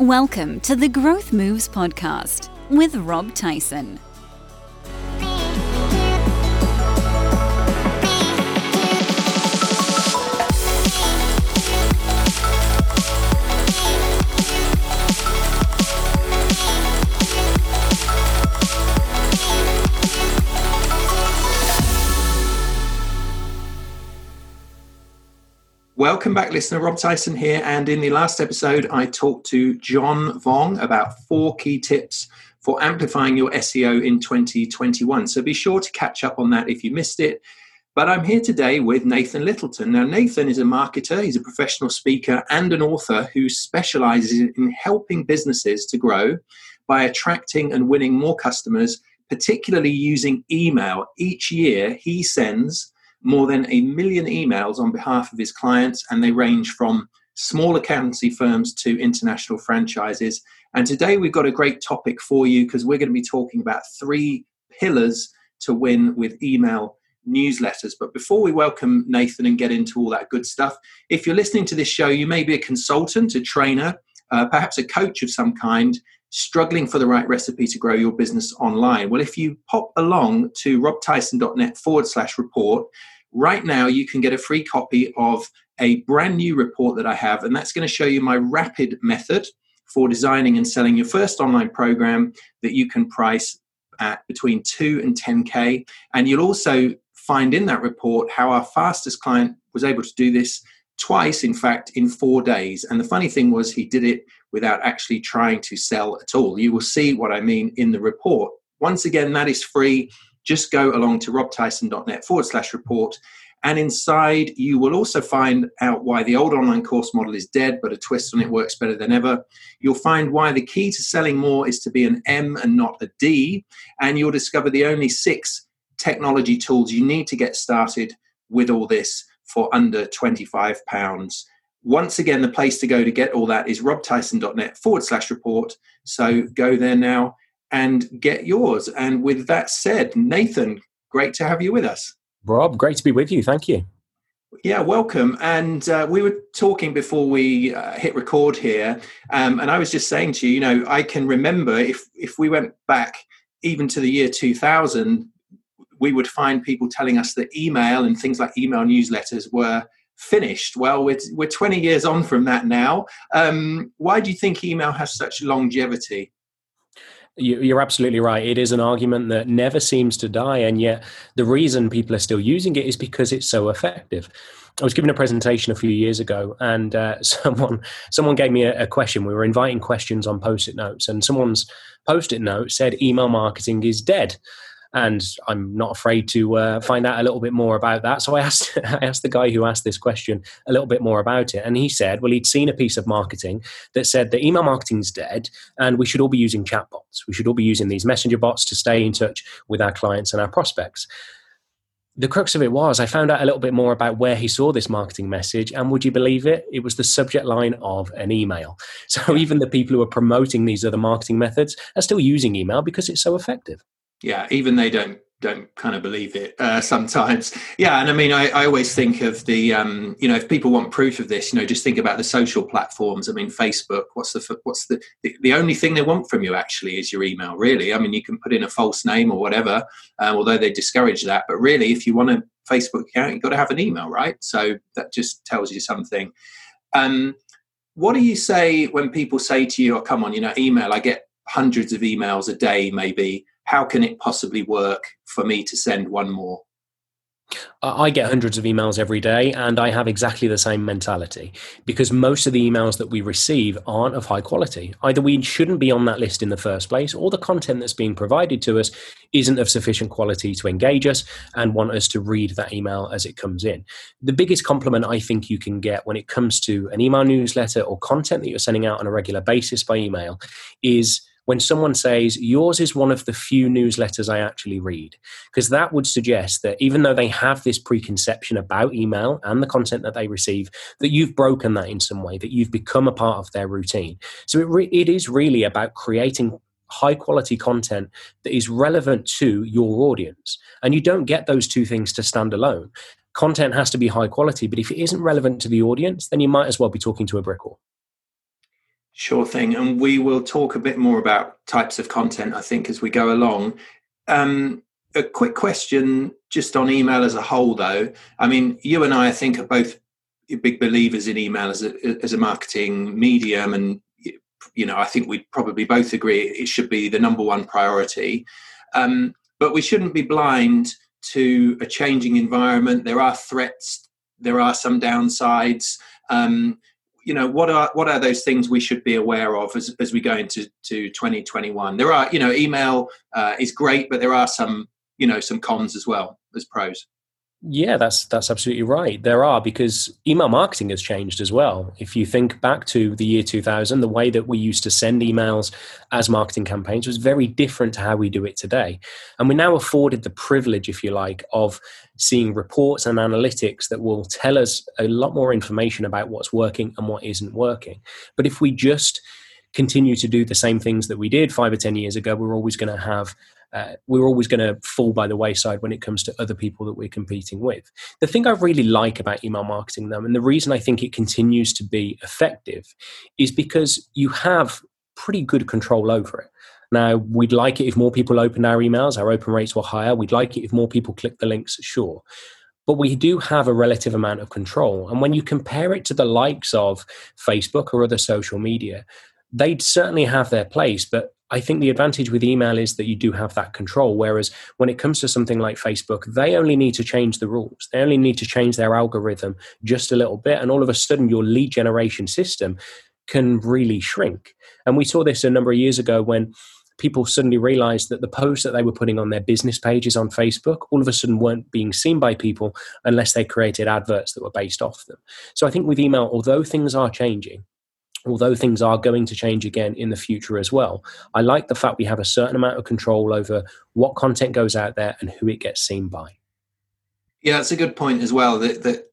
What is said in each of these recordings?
Welcome to the Growth Moves podcast with Rob Tyson. Welcome back, listener. Rob Tyson here. And in the last episode, I talked to John Vong about four key tips for amplifying your SEO in 2021. So be sure to catch up on that if you missed it. But I'm here today with Nathan Littleton. Now, Nathan is a marketer, he's a professional speaker, and an author who specializes in helping businesses to grow by attracting and winning more customers, particularly using email. Each year, he sends more than a million emails on behalf of his clients, and they range from small accountancy firms to international franchises. And today we've got a great topic for you because we're going to be talking about three pillars to win with email newsletters. But before we welcome Nathan and get into all that good stuff, if you're listening to this show, you may be a consultant, a trainer, uh, perhaps a coach of some kind, struggling for the right recipe to grow your business online. Well, if you pop along to robtyson.net forward slash report, right now you can get a free copy of a brand new report that I have, and that's going to show you my rapid method for designing and selling your first online program that you can price at between 2 and 10k and you'll also find in that report how our fastest client was able to do this twice in fact in 4 days and the funny thing was he did it without actually trying to sell at all you will see what i mean in the report once again that is free just go along to robtyson.net forward slash report. And inside, you will also find out why the old online course model is dead, but a twist on it works better than ever. You'll find why the key to selling more is to be an M and not a D. And you'll discover the only six technology tools you need to get started with all this for under £25. Once again, the place to go to get all that is robtyson.net forward slash report. So go there now and get yours. And with that said, Nathan, great to have you with us. Rob, great to be with you. Thank you. Yeah, welcome. And uh, we were talking before we uh, hit record here, um, and I was just saying to you, you know, I can remember if if we went back even to the year 2000, we would find people telling us that email and things like email newsletters were finished. Well, we're, we're 20 years on from that now. Um, why do you think email has such longevity? You're absolutely right. It is an argument that never seems to die, and yet the reason people are still using it is because it's so effective. I was giving a presentation a few years ago, and uh, someone someone gave me a, a, question. We were inviting questions on post-it notes, and someone's post-it note said, "Email marketing is dead." And I'm not afraid to uh, find out a little bit more about that. So I asked I asked the guy who asked this question a little bit more about it, and he said, well, he'd seen a piece of marketing that said that email marketing's dead, and we should all be using chatbots. We should all be using these messenger bots to stay in touch with our clients and our prospects. The crux of it was I found out a little bit more about where he saw this marketing message, and would you believe it? It was the subject line of an email. So even the people who are promoting these other marketing methods are still using email because it's so effective yeah even they don't don't kind of believe it uh, sometimes. Yeah and i mean I, I always think of the um, you know if people want proof of this you know just think about the social platforms. I mean facebook what's the what's the, the, the only thing they want from you actually is your email really. I mean you can put in a false name or whatever um, although they discourage that but really if you want a facebook account you've got to have an email right? So that just tells you something. Um, what do you say when people say to you oh come on you know email i get hundreds of emails a day maybe how can it possibly work for me to send one more? I get hundreds of emails every day, and I have exactly the same mentality because most of the emails that we receive aren't of high quality. Either we shouldn't be on that list in the first place, or the content that's being provided to us isn't of sufficient quality to engage us and want us to read that email as it comes in. The biggest compliment I think you can get when it comes to an email newsletter or content that you're sending out on a regular basis by email is when someone says yours is one of the few newsletters I actually read, because that would suggest that even though they have this preconception about email and the content that they receive, that you've broken that in some way, that you've become a part of their routine. So it, re- it is really about creating high quality content that is relevant to your audience. And you don't get those two things to stand alone. Content has to be high quality, but if it isn't relevant to the audience, then you might as well be talking to a brick wall. Sure thing. And we will talk a bit more about types of content, I think, as we go along. Um, a quick question just on email as a whole, though. I mean, you and I, I think, are both big believers in email as a, as a marketing medium. And, you know, I think we'd probably both agree it should be the number one priority. Um, but we shouldn't be blind to a changing environment. There are threats, there are some downsides. Um, you know what are what are those things we should be aware of as, as we go into to 2021 there are you know email uh, is great but there are some you know some cons as well as pros yeah, that's that's absolutely right. There are because email marketing has changed as well. If you think back to the year 2000, the way that we used to send emails as marketing campaigns was very different to how we do it today. And we're now afforded the privilege, if you like, of seeing reports and analytics that will tell us a lot more information about what's working and what isn't working. But if we just continue to do the same things that we did five or 10 years ago, we're always going to have uh, we're always going to fall by the wayside when it comes to other people that we're competing with. The thing I really like about email marketing, though, and the reason I think it continues to be effective, is because you have pretty good control over it. Now, we'd like it if more people opened our emails, our open rates were higher. We'd like it if more people clicked the links, sure. But we do have a relative amount of control. And when you compare it to the likes of Facebook or other social media, they'd certainly have their place, but I think the advantage with email is that you do have that control. Whereas when it comes to something like Facebook, they only need to change the rules. They only need to change their algorithm just a little bit. And all of a sudden, your lead generation system can really shrink. And we saw this a number of years ago when people suddenly realized that the posts that they were putting on their business pages on Facebook all of a sudden weren't being seen by people unless they created adverts that were based off them. So I think with email, although things are changing, although things are going to change again in the future as well, I like the fact we have a certain amount of control over what content goes out there and who it gets seen by. Yeah, that's a good point as well. That, that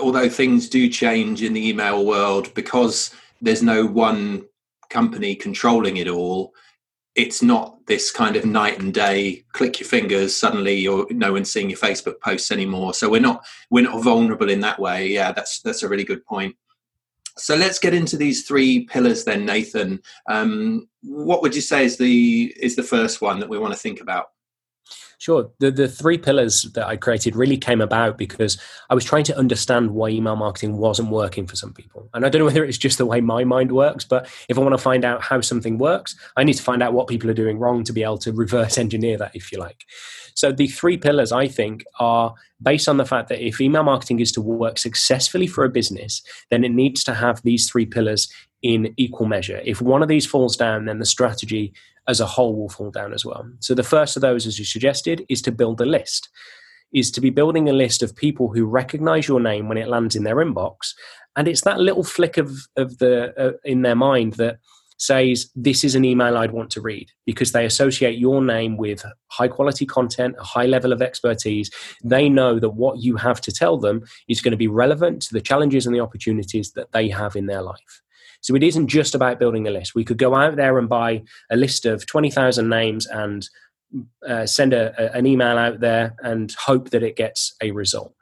although things do change in the email world, because there's no one company controlling it all, it's not this kind of night and day click your fingers suddenly you're no one's seeing your facebook posts anymore so we're not we're not vulnerable in that way yeah that's that's a really good point so let's get into these three pillars then, Nathan. Um, what would you say is the is the first one that we want to think about? Sure. The, the three pillars that I created really came about because I was trying to understand why email marketing wasn't working for some people. And I don't know whether it's just the way my mind works, but if I want to find out how something works, I need to find out what people are doing wrong to be able to reverse engineer that, if you like. So the three pillars, I think, are based on the fact that if email marketing is to work successfully for a business, then it needs to have these three pillars in equal measure. If one of these falls down, then the strategy as a whole will fall down as well. So the first of those, as you suggested, is to build a list. Is to be building a list of people who recognize your name when it lands in their inbox, and it's that little flick of of the uh, in their mind that says this is an email I'd want to read because they associate your name with high quality content, a high level of expertise. They know that what you have to tell them is going to be relevant to the challenges and the opportunities that they have in their life. So it isn't just about building a list. We could go out there and buy a list of 20,000 names and uh, send a, a, an email out there and hope that it gets a result.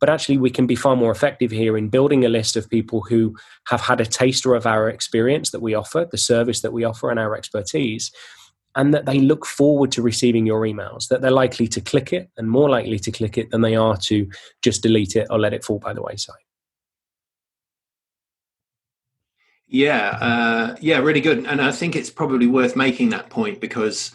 But actually, we can be far more effective here in building a list of people who have had a taster of our experience that we offer, the service that we offer, and our expertise, and that they look forward to receiving your emails, that they're likely to click it and more likely to click it than they are to just delete it or let it fall by the wayside. Yeah, uh, yeah, really good. And I think it's probably worth making that point because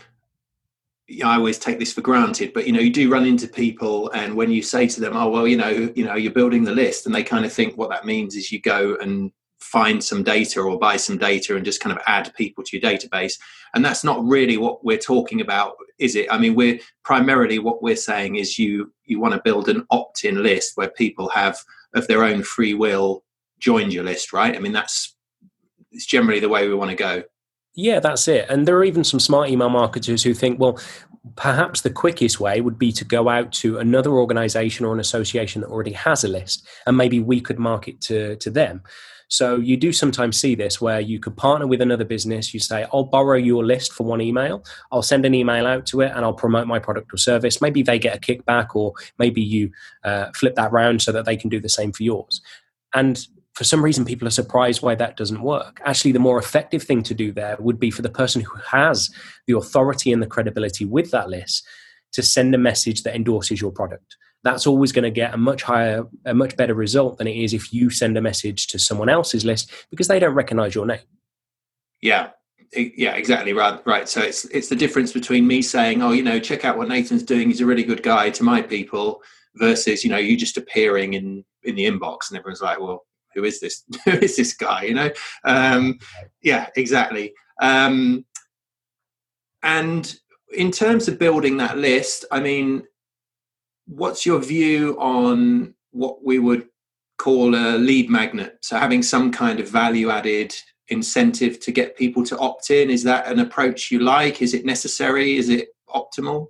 I always take this for granted, but you know, you do run into people, and when you say to them, "Oh, well, you know, you know, you're building the list," and they kind of think what that means is you go and find some data or buy some data and just kind of add people to your database, and that's not really what we're talking about, is it? I mean, we're primarily what we're saying is you you want to build an opt-in list where people have of their own free will joined your list, right? I mean, that's it's generally the way we want to go. Yeah, that's it. And there are even some smart email marketers who think, well, perhaps the quickest way would be to go out to another organization or an association that already has a list, and maybe we could market to, to them. So you do sometimes see this where you could partner with another business. You say, I'll borrow your list for one email. I'll send an email out to it and I'll promote my product or service. Maybe they get a kickback or maybe you uh, flip that round so that they can do the same for yours. And for some reason people are surprised why that doesn't work. Actually the more effective thing to do there would be for the person who has the authority and the credibility with that list to send a message that endorses your product. That's always going to get a much higher a much better result than it is if you send a message to someone else's list because they don't recognize your name. Yeah. Yeah exactly right right. So it's it's the difference between me saying oh you know check out what nathan's doing. He's a really good guy to my people versus you know you just appearing in in the inbox and everyone's like well who is this who is this guy you know? Um yeah exactly. Um and in terms of building that list i mean what's your view on what we would call a lead magnet? So having some kind of value added incentive to get people to opt in is that an approach you like? Is it necessary? Is it optimal?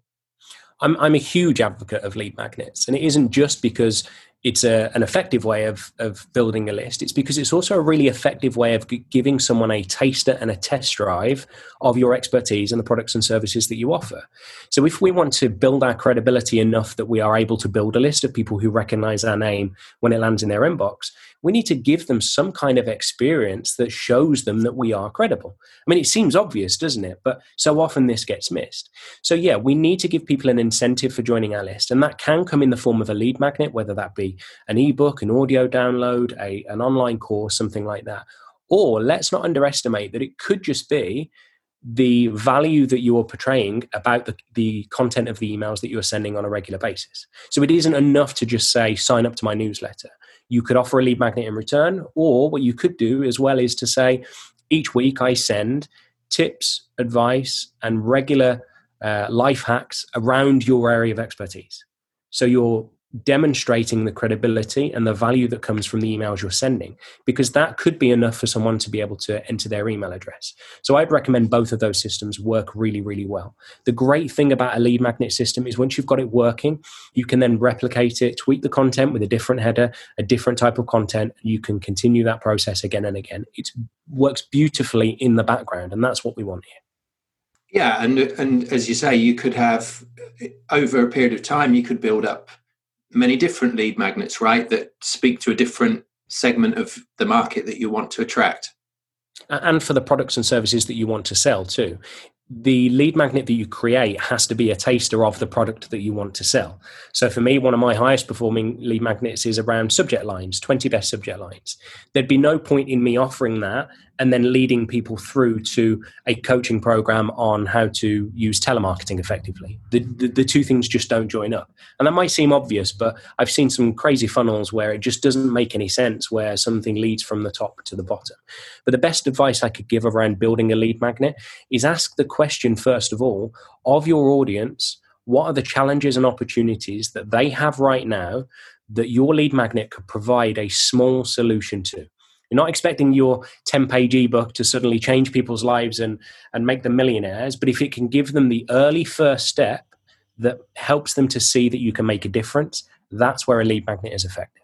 I'm, I'm a huge advocate of lead magnets, and it isn't just because it's a, an effective way of, of building a list. It's because it's also a really effective way of giving someone a taster and a test drive of your expertise and the products and services that you offer. So, if we want to build our credibility enough that we are able to build a list of people who recognize our name when it lands in their inbox, we need to give them some kind of experience that shows them that we are credible. I mean, it seems obvious, doesn't it? But so often this gets missed. So, yeah, we need to give people an incentive for joining our list. And that can come in the form of a lead magnet, whether that be an ebook, an audio download, a, an online course, something like that. Or let's not underestimate that it could just be the value that you are portraying about the, the content of the emails that you're sending on a regular basis. So it isn't enough to just say, sign up to my newsletter. You could offer a lead magnet in return, or what you could do as well is to say, each week I send tips, advice, and regular uh, life hacks around your area of expertise. So you're demonstrating the credibility and the value that comes from the emails you're sending because that could be enough for someone to be able to enter their email address. So i'd recommend both of those systems work really really well. The great thing about a lead magnet system is once you've got it working you can then replicate it tweak the content with a different header a different type of content you can continue that process again and again. It works beautifully in the background and that's what we want here. Yeah and and as you say you could have over a period of time you could build up many different lead magnets, right, that speak to a different segment of the market that you want to attract. And for the products and services that you want to sell too the lead magnet that you create has to be a taster of the product that you want to sell. So for me, one of my highest performing lead magnets is around subject lines, 20 best subject lines. There'd be no point in me offering that and then leading people through to a coaching program on how to use telemarketing effectively. The, the, the, two things just don't join up. And that might seem obvious, but I've seen some crazy funnels where it just doesn't make any sense, where something leads from the top to the bottom. But the best advice I could give around building a lead magnet is ask the question, first of all, of your audience what are the challenges and opportunities that they have right now that your lead magnet could provide a small solution to? You're not expecting your 10 page ebook to suddenly change people's lives and, and make them millionaires, but if it can give them the early first step that helps them to see that you can make a difference, that's where a lead magnet is effective.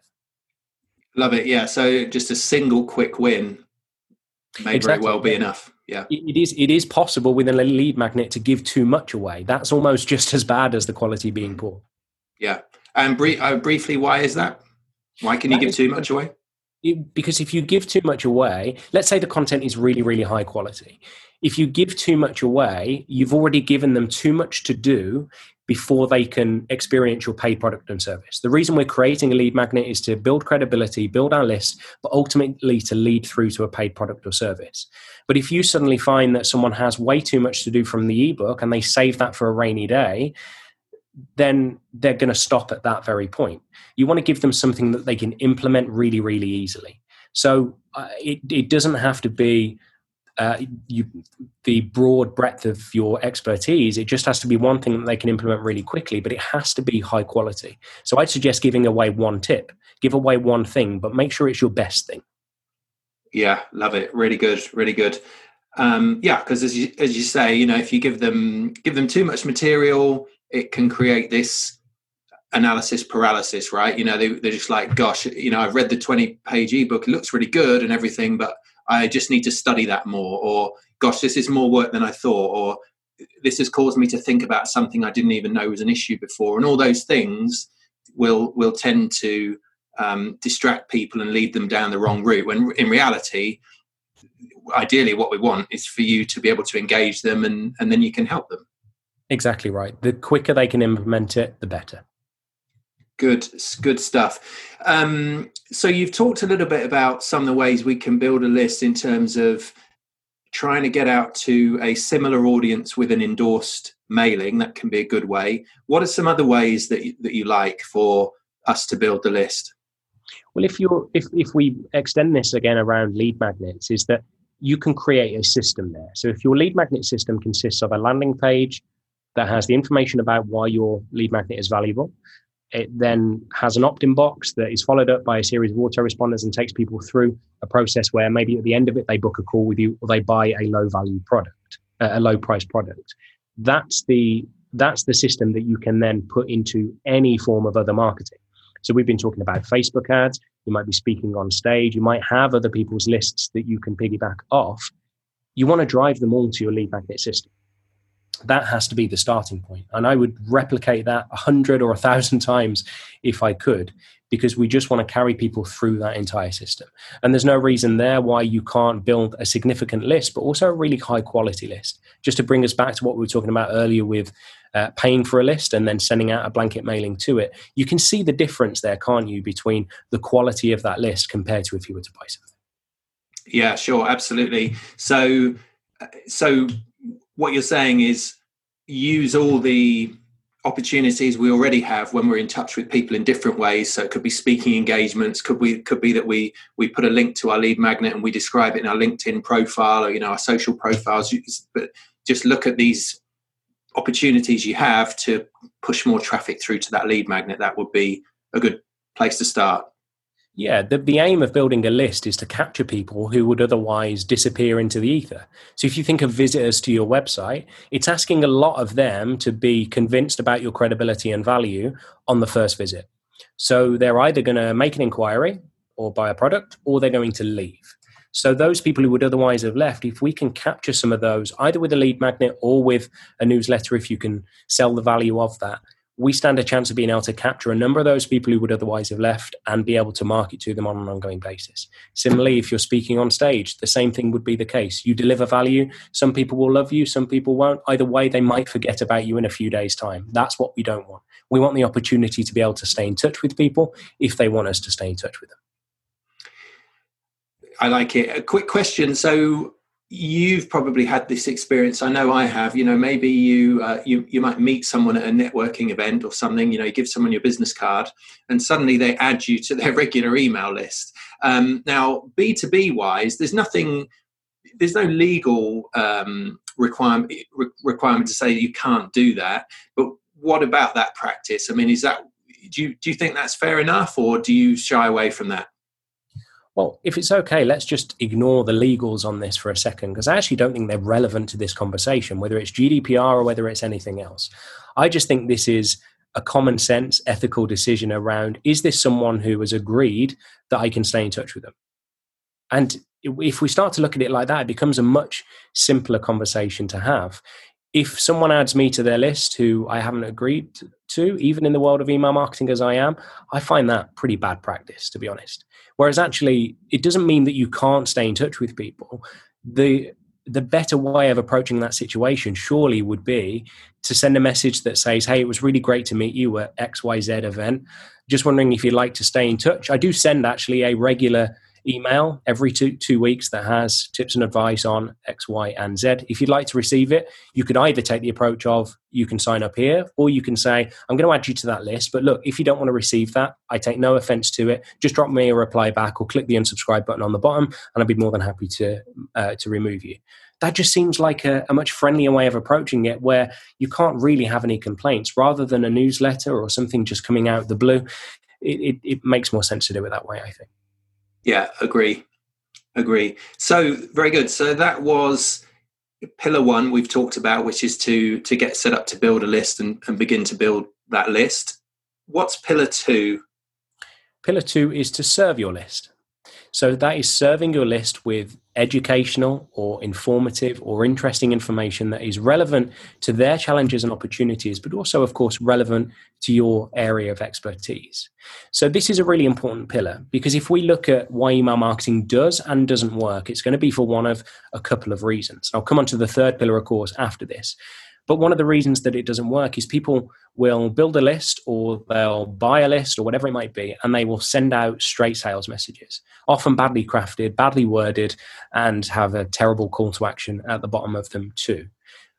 Love it. Yeah. So just a single quick win may exactly. very well be enough. Yeah. It is it is possible with a lead magnet to give too much away. That's almost just as bad as the quality being poor. Yeah. And uh, briefly, why is that? Why can you that give too much away? Because if you give too much away, let's say the content is really, really high quality. If you give too much away, you've already given them too much to do before they can experience your paid product and service. The reason we're creating a lead magnet is to build credibility, build our list, but ultimately to lead through to a paid product or service. But if you suddenly find that someone has way too much to do from the ebook and they save that for a rainy day, then they're going to stop at that very point. You want to give them something that they can implement really, really easily. So uh, it, it doesn't have to be uh, you, the broad breadth of your expertise. It just has to be one thing that they can implement really quickly, but it has to be high quality. So I'd suggest giving away one tip, give away one thing, but make sure it's your best thing. Yeah, love it. Really good, really good. Um, yeah, because as you as you say, you know, if you give them give them too much material, it can create this analysis paralysis, right? You know, they, they're just like, gosh, you know, I've read the 20 page ebook, it looks really good and everything, but I just need to study that more. Or, gosh, this is more work than I thought. Or, this has caused me to think about something I didn't even know was an issue before. And all those things will will tend to um, distract people and lead them down the wrong route. When in reality, ideally, what we want is for you to be able to engage them, and and then you can help them. Exactly right. The quicker they can implement it, the better. Good, good stuff. Um, so you've talked a little bit about some of the ways we can build a list in terms of trying to get out to a similar audience with an endorsed mailing. That can be a good way. What are some other ways that you, that you like for us to build the list? Well, if you're if if we extend this again around lead magnets, is that you can create a system there. So if your lead magnet system consists of a landing page that has the information about why your lead magnet is valuable, it then has an opt in box that is followed up by a series of autoresponders and takes people through a process where maybe at the end of it, they book a call with you or they buy a low value product, a low price product. That's the, that's the system that you can then put into any form of other marketing. So we've been talking about Facebook ads. You might be speaking on stage. You might have other people's lists that you can piggyback off. You want to drive them all to your lead magnet system that has to be the starting point. And i would replicate that a hundred or a thousand times if i could because we just want to carry people through that entire system. And there's no reason there why you can't build a significant list but also a really high quality list. Just to bring us back to what we were talking about earlier with uh, paying for a list and then sending out a blanket mailing to it you can see the difference there can't you between the quality of that list compared to if you were to buy something? Yeah sure absolutely. So uh, so what you're saying is use all the opportunities we already have when we're in touch with people in different ways. So it could be speaking engagements could we could be that we we put a link to our lead magnet and we describe it in our linkedin profile or you know our social profiles. But just look at these opportunities you have to push more traffic through to that lead magnet. That would be a good place to start yeah, the, the aim of building a list is to capture people who would otherwise disappear into the ether. So if you think of visitors to your website, it's asking a lot of them to be convinced about your credibility and value on the first visit. So they're either going to make an inquiry or buy a product, or they're going to leave. So those people who would otherwise have left, if we can capture some of those, either with a lead magnet or with a newsletter, if you can sell the value of that, we stand a chance of being able to capture a number of those people who would otherwise have left and be able to market to them on an ongoing basis. Similarly, if you're speaking on stage, the same thing would be the case. You deliver value, some people will love you, some people won't. Either way, they might forget about you in a few days' time. That's what we don't want. We want the opportunity to be able to stay in touch with people if they want us to stay in touch with them. I like it. A quick question. So, you've probably had this experience. I know i have. You know maybe you uh, you you might meet someone at a networking event or something you know you give someone your business card and suddenly they add you to their regular email list. Um, now b2b wise there's nothing there's no legal um, requirement re- requirement to say you can't do that but what about that practice? I mean is that do you do you think that's fair enough or do you shy away from that well, if it's okay, let's just ignore the legals on this for a second, because I actually don't think they're relevant to this conversation, whether it's GDPR or whether it's anything else. I just think this is a common sense ethical decision around is this someone who has agreed that I can stay in touch with them? And if we start to look at it like that, it becomes a much simpler conversation to have. If someone adds me to their list who I haven't agreed to, even in the world of email marketing as I am, I find that pretty bad practice, to be honest. Whereas actually, it doesn't mean that you can't stay in touch with people. The the better way of approaching that situation surely would be to send a message that says, Hey, it was really great to meet you at XYZ event. Just wondering if you'd like to stay in touch. I do send actually a regular email every two two weeks that has tips and advice on X, Y, and Z. If you'd like to receive it, you could either take the approach of you can sign up here, or you can say, I'm going to add you to that list. But look, if you don't want to receive that, I take no offense to it. Just drop me a reply back or click the unsubscribe button on the bottom, and I'd be more than happy to uh, to remove you. That just seems like a, a much friendlier way of approaching it, where you can't really have any complaints, rather than a newsletter or something just coming out of the blue. It, it, it makes more sense to do it that way, I think. Yeah, agree. Agree. So very good. So that was pillar one we've talked about, which is to to get set up to build a list and, and begin to build that list. What's pillar two? Pillar two is to serve your list. So that is serving your list with educational or informative or interesting information that is relevant to their challenges and opportunities, but also, of course, relevant to your area of expertise. So this is a really important pillar because if we look at why email marketing does and doesn't work, it's going to be for one of a couple of reasons. I'll come on to the third pillar, of course, after this. But one of the reasons that it doesn't work is people will build a list or they'll buy a list or whatever it might be, and they will send out straight sales messages, often badly crafted, badly worded, and have a terrible call to action at the bottom of them too.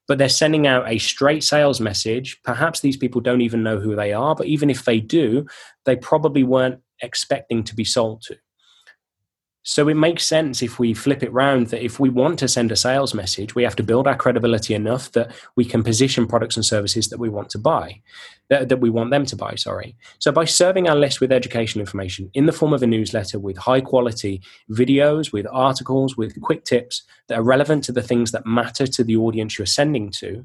But they're sending out a straight sales message. Perhaps these people don't even know who they are, but even if they do, they probably weren't expecting to be sold to. So it makes sense if we flip it round that if we want to send a sales message, we have to build our credibility enough that we can position products and services that we want to buy, that, that we want them to buy, sorry. So by serving our list with education information in the form of a newsletter with high quality videos, with articles, with quick tips that are relevant to the things that matter to the audience you're sending to,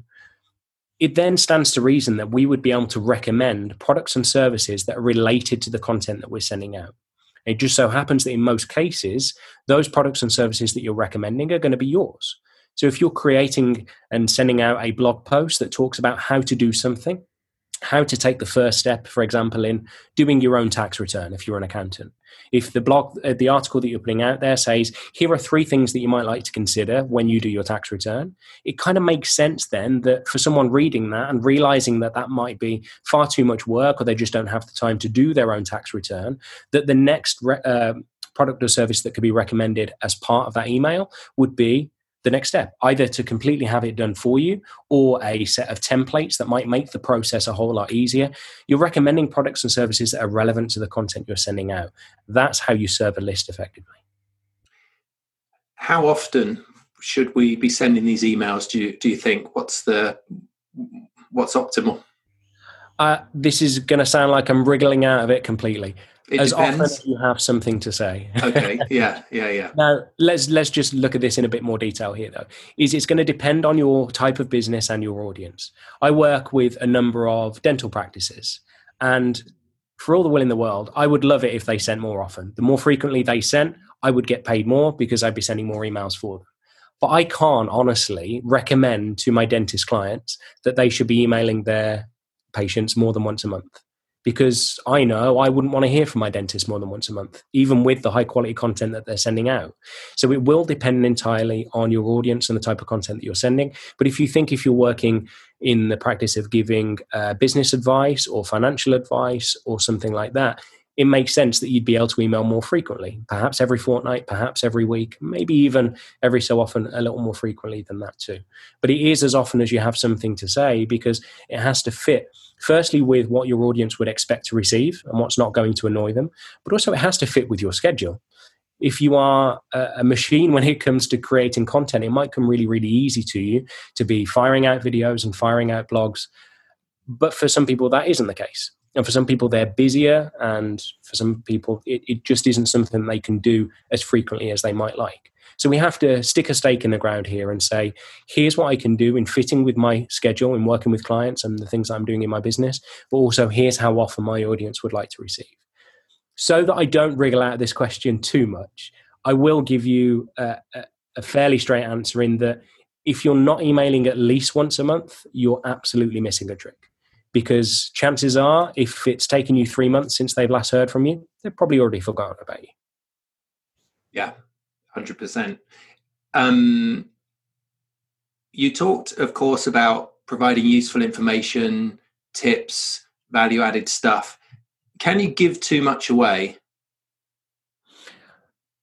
it then stands to reason that we would be able to recommend products and services that are related to the content that we're sending out. It just so happens that in most cases, those products and services that you're recommending are going to be yours. So if you're creating and sending out a blog post that talks about how to do something, how to take the first step, for example, in doing your own tax return if you're an accountant. If the blog, uh, the article that you're putting out there says, here are three things that you might like to consider when you do your tax return, it kind of makes sense then that for someone reading that and realizing that that might be far too much work or they just don't have the time to do their own tax return, that the next re- uh, product or service that could be recommended as part of that email would be the next step, either to completely have it done for you or a set of templates that might make the process a whole lot easier. You're recommending products and services that are relevant to the content you're sending out. That's how you serve a list effectively. How often should we be sending these emails? Do you, do you think? What's the what's optimal? Uh, this is going to sound like I'm wriggling out of it completely. It as depends. often as you have something to say. okay. Yeah. Yeah. Yeah. now let's let's just look at this in a bit more detail here though. Is it's going to depend on your type of business and your audience. I work with a number of dental practices and for all the will in the world, I would love it if they sent more often. The more frequently they sent, I would get paid more because I'd be sending more emails for them. But I can't honestly recommend to my dentist clients that they should be emailing their patients more than once a month because I know I wouldn't want to hear from my dentist more than once a month, even with the high quality content that they're sending out. So it will depend entirely on your audience and the type of content that you're sending. But if you think if you're working in the practice of giving uh, business advice or financial advice or something like that, it makes sense that you'd be able to email more frequently, perhaps every fortnight, perhaps every week, maybe even every so often, a little more frequently than that too. But it is as often as you have something to say because it has to fit firstly with what your audience would expect to receive and what's not going to annoy them, but also it has to fit with your schedule. If you are a machine when it comes to creating content, it might come really, really easy to you to be firing out videos and firing out blogs. But for some people, that isn't the case and for some people they're busier and for some people it, it just isn't something they can do as frequently as they might like. So we have to stick a stake in the ground here and say here's what i can do in fitting with my schedule and working with clients and the things i'm doing in my business but also here's how often my audience would like to receive. So that i don't wriggle out of this question too much i will give you a, a, a fairly straight answer in that if you're not emailing at least once a month you're absolutely missing a trick because chances are, if it's taken you three months since they've last heard from you, they've probably already forgotten about you. Yeah, 100%. Um, you talked, of course, about providing useful information, tips, value added stuff. Can you give too much away?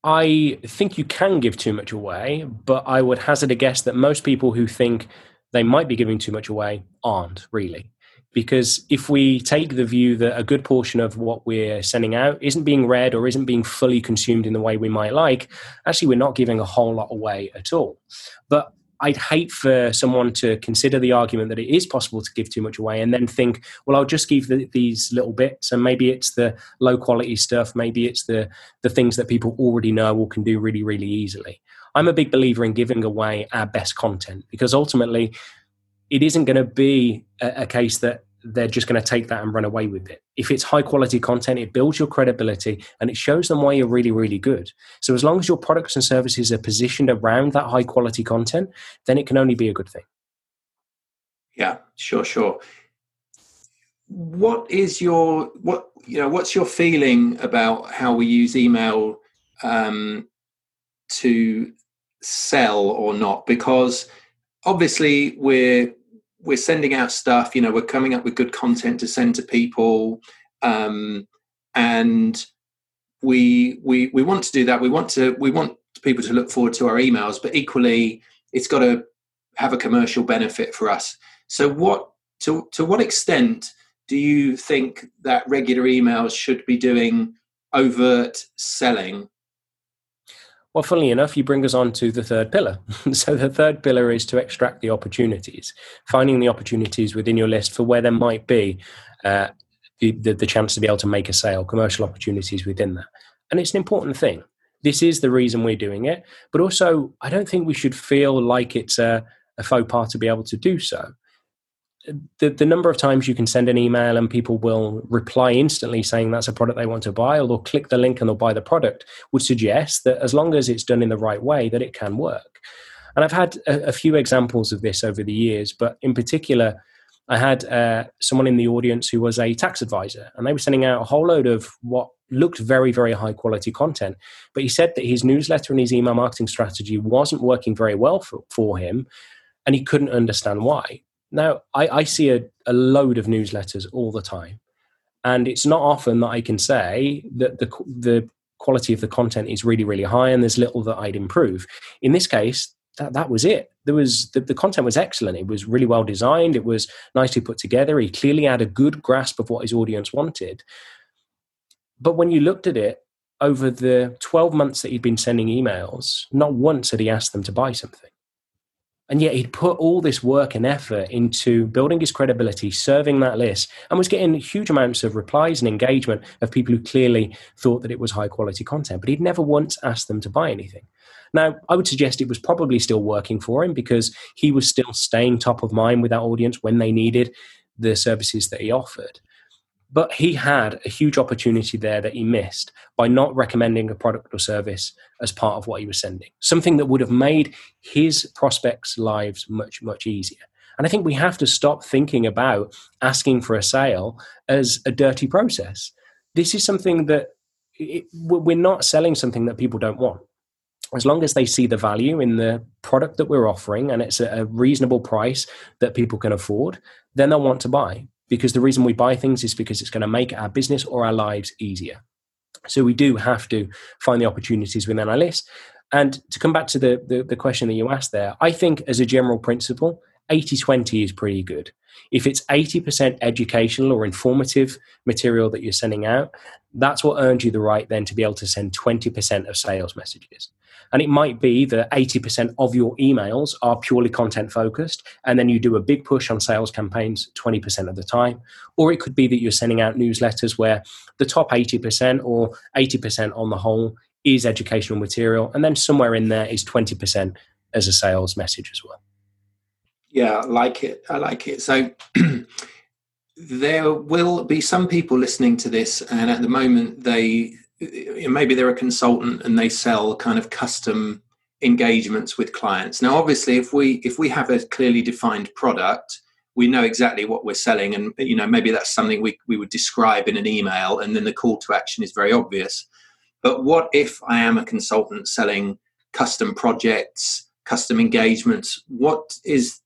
I think you can give too much away, but I would hazard a guess that most people who think they might be giving too much away aren't really because if we take the view that a good portion of what we're sending out isn't being read or isn't being fully consumed in the way we might like, actually, we're not giving a whole lot away at all. But I'd hate for someone to consider the argument that it is possible to give too much away and then think, well, I'll just give the, these little bits, and maybe it's the low quality stuff, maybe it's the the things that people already know or can do really, really easily. I'm a big believer in giving away our best content because ultimately, it isn't going to be a, a case that they're just going to take that and run away with it. If it's high quality content, it builds your credibility and it shows them why you're really, really good. So as long as your products and services are positioned around that high quality content, then it can only be a good thing. Yeah, sure, sure. What is your what you know? What's your feeling about how we use email um, to sell or not? Because obviously we're we're sending out stuff you know we're coming up with good content to send to people um, and we we we want to do that. We want to we want people to look forward to our emails but equally it's got to have a commercial benefit for us. So what to to what extent do you think that regular emails should be doing overt selling well, funnily enough, you bring us on to the third pillar. so the third pillar is to extract the opportunities, finding the opportunities within your list for where there might be uh, the, the chance to be able to make a sale, commercial opportunities within that. And it's an important thing. This is the reason we're doing it. But also, I don't think we should feel like it's a, a faux pas to be able to do so the, the number of times you can send an email and people will reply instantly saying that's a product they want to buy or they'll click the link and they'll buy the product would suggest that as long as it's done in the right way that it can work. And i've had a, a few examples of this over the years but in particular i had uh, someone in the audience who was a tax advisor and they were sending out a whole load of what looked very very high quality content. But he said that his newsletter and his email marketing strategy wasn't working very well for, for him and he couldn't understand why now, I, I see a, a load of newsletters all the time, and it's not often that I can say that the the quality of the content is really really high and there's little that I'd improve. In this case, that, that was it. There was the, the content was excellent. It was really well designed. It was nicely put together. He clearly had a good grasp of what his audience wanted. But when you looked at it over the 12 months that he'd been sending emails, not once had he asked them to buy something. And yet he'd put all this work and effort into building his credibility, serving that list, and was getting huge amounts of replies and engagement of people who clearly thought that it was high quality content. But he'd never once asked them to buy anything. Now, I would suggest it was probably still working for him because he was still staying top of mind with that audience when they needed the services that he offered. But he had a huge opportunity there that he missed by not recommending a product or service as part of what he was sending, something that would have made his prospects' lives much, much easier. And I think we have to stop thinking about asking for a sale as a dirty process. This is something that it, we're not selling something that people don't want. As long as they see the value in the product that we're offering and it's a reasonable price that people can afford, then they'll want to buy because the reason we buy things is because it's going to make our business or our lives easier. So we do have to find the opportunities within our list. And to come back to the, the, the question that you asked there, I think as a general principle, 80 20 is pretty good. If it's 80% educational or informative material that you're sending out, that's what earns you the right then to be able to send 20% of sales messages. And it might be that 80% of your emails are purely content focused, and then you do a big push on sales campaigns 20% of the time. Or it could be that you're sending out newsletters where the top 80% or 80% on the whole is educational material, and then somewhere in there is 20% as a sales message as well. Yeah, I like it. I like it. So there will be some people listening to this, and at the moment they maybe they're a consultant and they sell kind of custom engagements with clients. Now, obviously, if we if we have a clearly defined product, we know exactly what we're selling, and you know maybe that's something we we would describe in an email, and then the call to action is very obvious. But what if I am a consultant selling custom projects, custom engagements? What is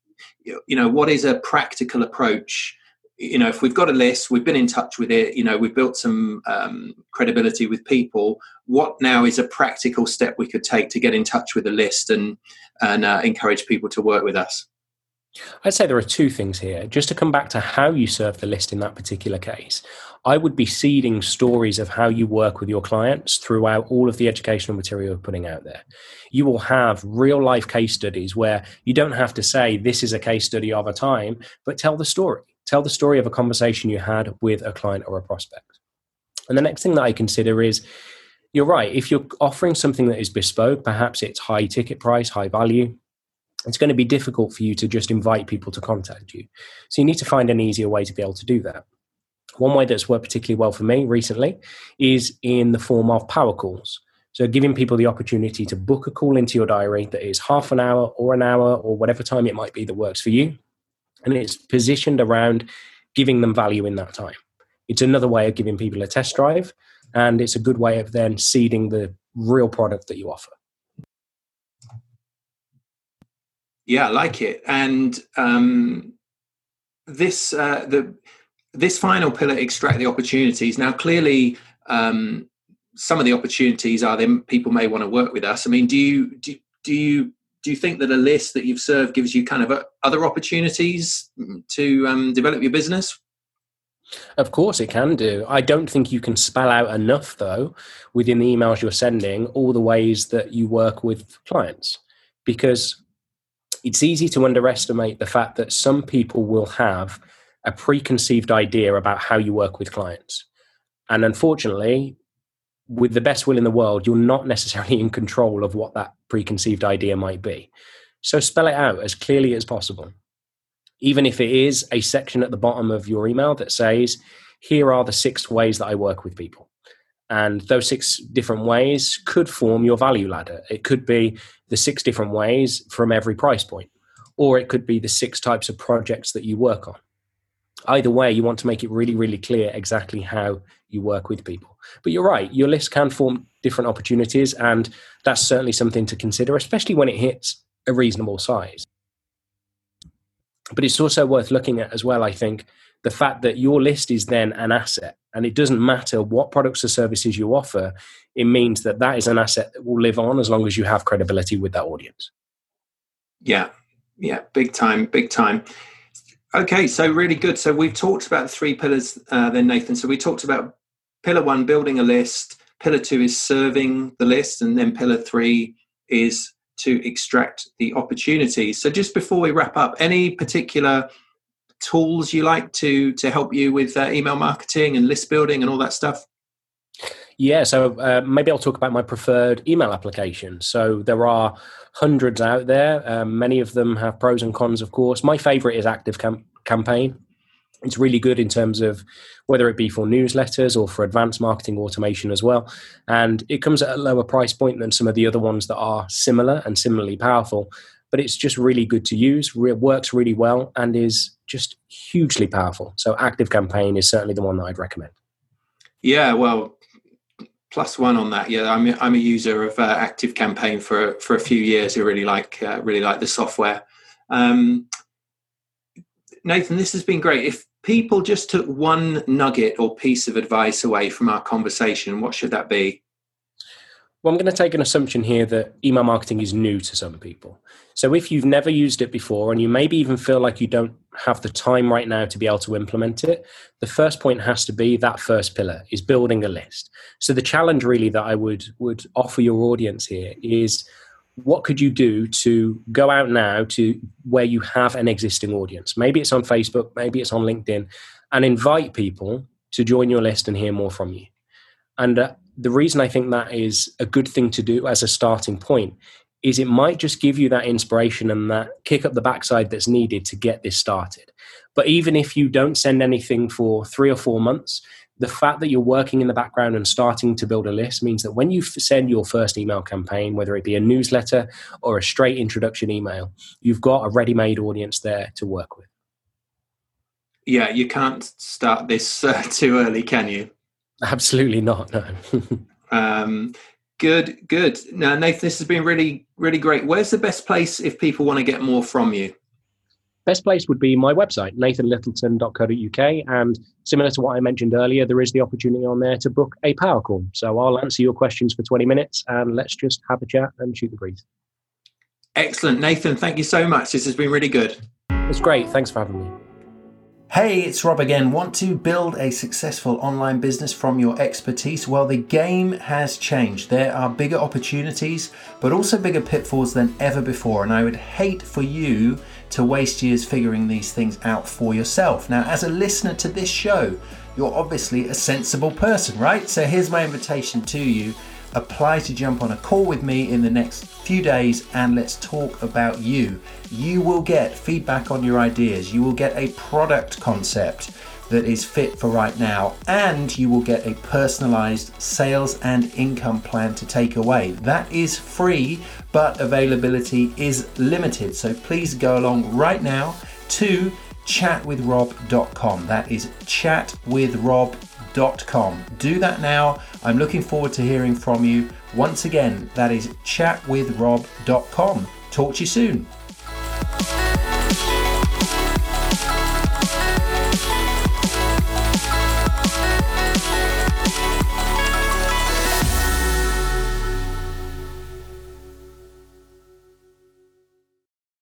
you know what is a practical approach? You know if we've got a list we've been in touch with it you know we've built some um, credibility with people what now is a practical step we could take to get in touch with the list and and uh, encourage people to work with us I'd say there are two things here. Just to come back to how you serve the list in that particular case, I would be seeding stories of how you work with your clients throughout all of the educational material you're putting out there. You will have real life case studies where you don't have to say this is a case study of a time, but tell the story. Tell the story of a conversation you had with a client or a prospect. And the next thing that I consider is you're right. If you're offering something that is bespoke, perhaps it's high ticket price, high value, it's going to be difficult for you to just invite people to contact you. So you need to find an easier way to be able to do that. One way that's worked particularly well for me recently is in the form of power calls. So giving people the opportunity to book a call into your diary that is half an hour or an hour or whatever time it might be that works for you. And it's positioned around giving them value in that time. It's another way of giving people a test drive, and it's a good way of then seeding the real product that you offer. Yeah, I like it. And um, this uh, the this final pillar, extract the opportunities. Now, clearly, um, some of the opportunities are then people may want to work with us. I mean, do you do, do you do you think that a list that you've served gives you kind of a, other opportunities to um, develop your business? Of course, it can do. I don't think you can spell out enough, though, within the emails you're sending, all the ways that you work with clients, because it's easy to underestimate the fact that some people will have a preconceived idea about how you work with clients. And unfortunately, with the best will in the world, you're not necessarily in control of what that preconceived idea might be. So spell it out as clearly as possible. Even if it is a section at the bottom of your email that says, here are the six ways that I work with people. And those six different ways could form your value ladder. It could be the six different ways from every price point, or it could be the six types of projects that you work on. Either way, you want to make it really, really clear exactly how you work with people. But you're right, your list can form different opportunities, and that's certainly something to consider, especially when it hits a reasonable size. But it's also worth looking at as well, I think, the fact that your list is then an asset and it doesn't matter what products or services you offer it means that that is an asset that will live on as long as you have credibility with that audience. Yeah. Yeah. Big time. Big time. Okay. So really good. So we've talked about three pillars uh, then nathan. So we talked about pillar one building a list. Pillar two is serving the list. And then pillar three is to extract the opportunities so just before we wrap up any particular tools you like to to help you with uh, email marketing and list building and all that stuff? Yeah, so uh, maybe I'll talk about my preferred email application. So there are hundreds out there. Um, many of them have pros and cons, of course. My favorite is Active Cam- Campaign. It's really good in terms of whether it be for newsletters or for advanced marketing automation as well. And it comes at a lower price point than some of the other ones that are similar and similarly powerful. But it's just really good to use, re- works really well, and is just hugely powerful. So Active Campaign is certainly the one that I'd recommend. Yeah, well, plus one on that. Yeah, I'm a, I'm a user of uh, Active Campaign for for a few years. I really like uh, really like the software. Um, Nathan, this has been great. If people just took one nugget or piece of advice away from our conversation, what should that be? Well, I'm going to take an assumption here that email marketing is new to some people. So if you've never used it before and you maybe even feel like you don't have the time right now to be able to implement it, the first point has to be that first pillar is building a list. So the challenge really that I would would offer your audience here is what could you do to go out now to where you have an existing audience? Maybe it's on Facebook, maybe it's on LinkedIn, and invite people to join your list and hear more from you. And uh, the reason I think that is a good thing to do as a starting point is it might just give you that inspiration and that kick up the backside that's needed to get this started. But even if you don't send anything for three or four months, the fact that you're working in the background and starting to build a list means that when you send your first email campaign, whether it be a newsletter or a straight introduction email, you've got a ready made audience there to work with. Yeah, you can't start this uh, too early, can you? Absolutely not. No. um, good, good. Now, Nathan, this has been really, really great. Where's the best place if people want to get more from you? Best place would be my website, nathanlittleton.co.uk. And similar to what I mentioned earlier, there is the opportunity on there to book a power call. So I'll answer your questions for 20 minutes and let's just have a chat and shoot the breeze. Excellent. Nathan, thank you so much. This has been really good. It's great. Thanks for having me. Hey, it's Rob again. Want to build a successful online business from your expertise? Well, the game has changed. There are bigger opportunities, but also bigger pitfalls than ever before. And I would hate for you to waste years figuring these things out for yourself. Now, as a listener to this show, you're obviously a sensible person, right? So here's my invitation to you apply to jump on a call with me in the next few days and let's talk about you. You will get feedback on your ideas, you will get a product concept that is fit for right now, and you will get a personalized sales and income plan to take away. That is free, but availability is limited. So please go along right now to chatwithrob.com. That is chatwithrob.com. Do that now. I'm looking forward to hearing from you. Once again, that is chatwithrob.com. Talk to you soon.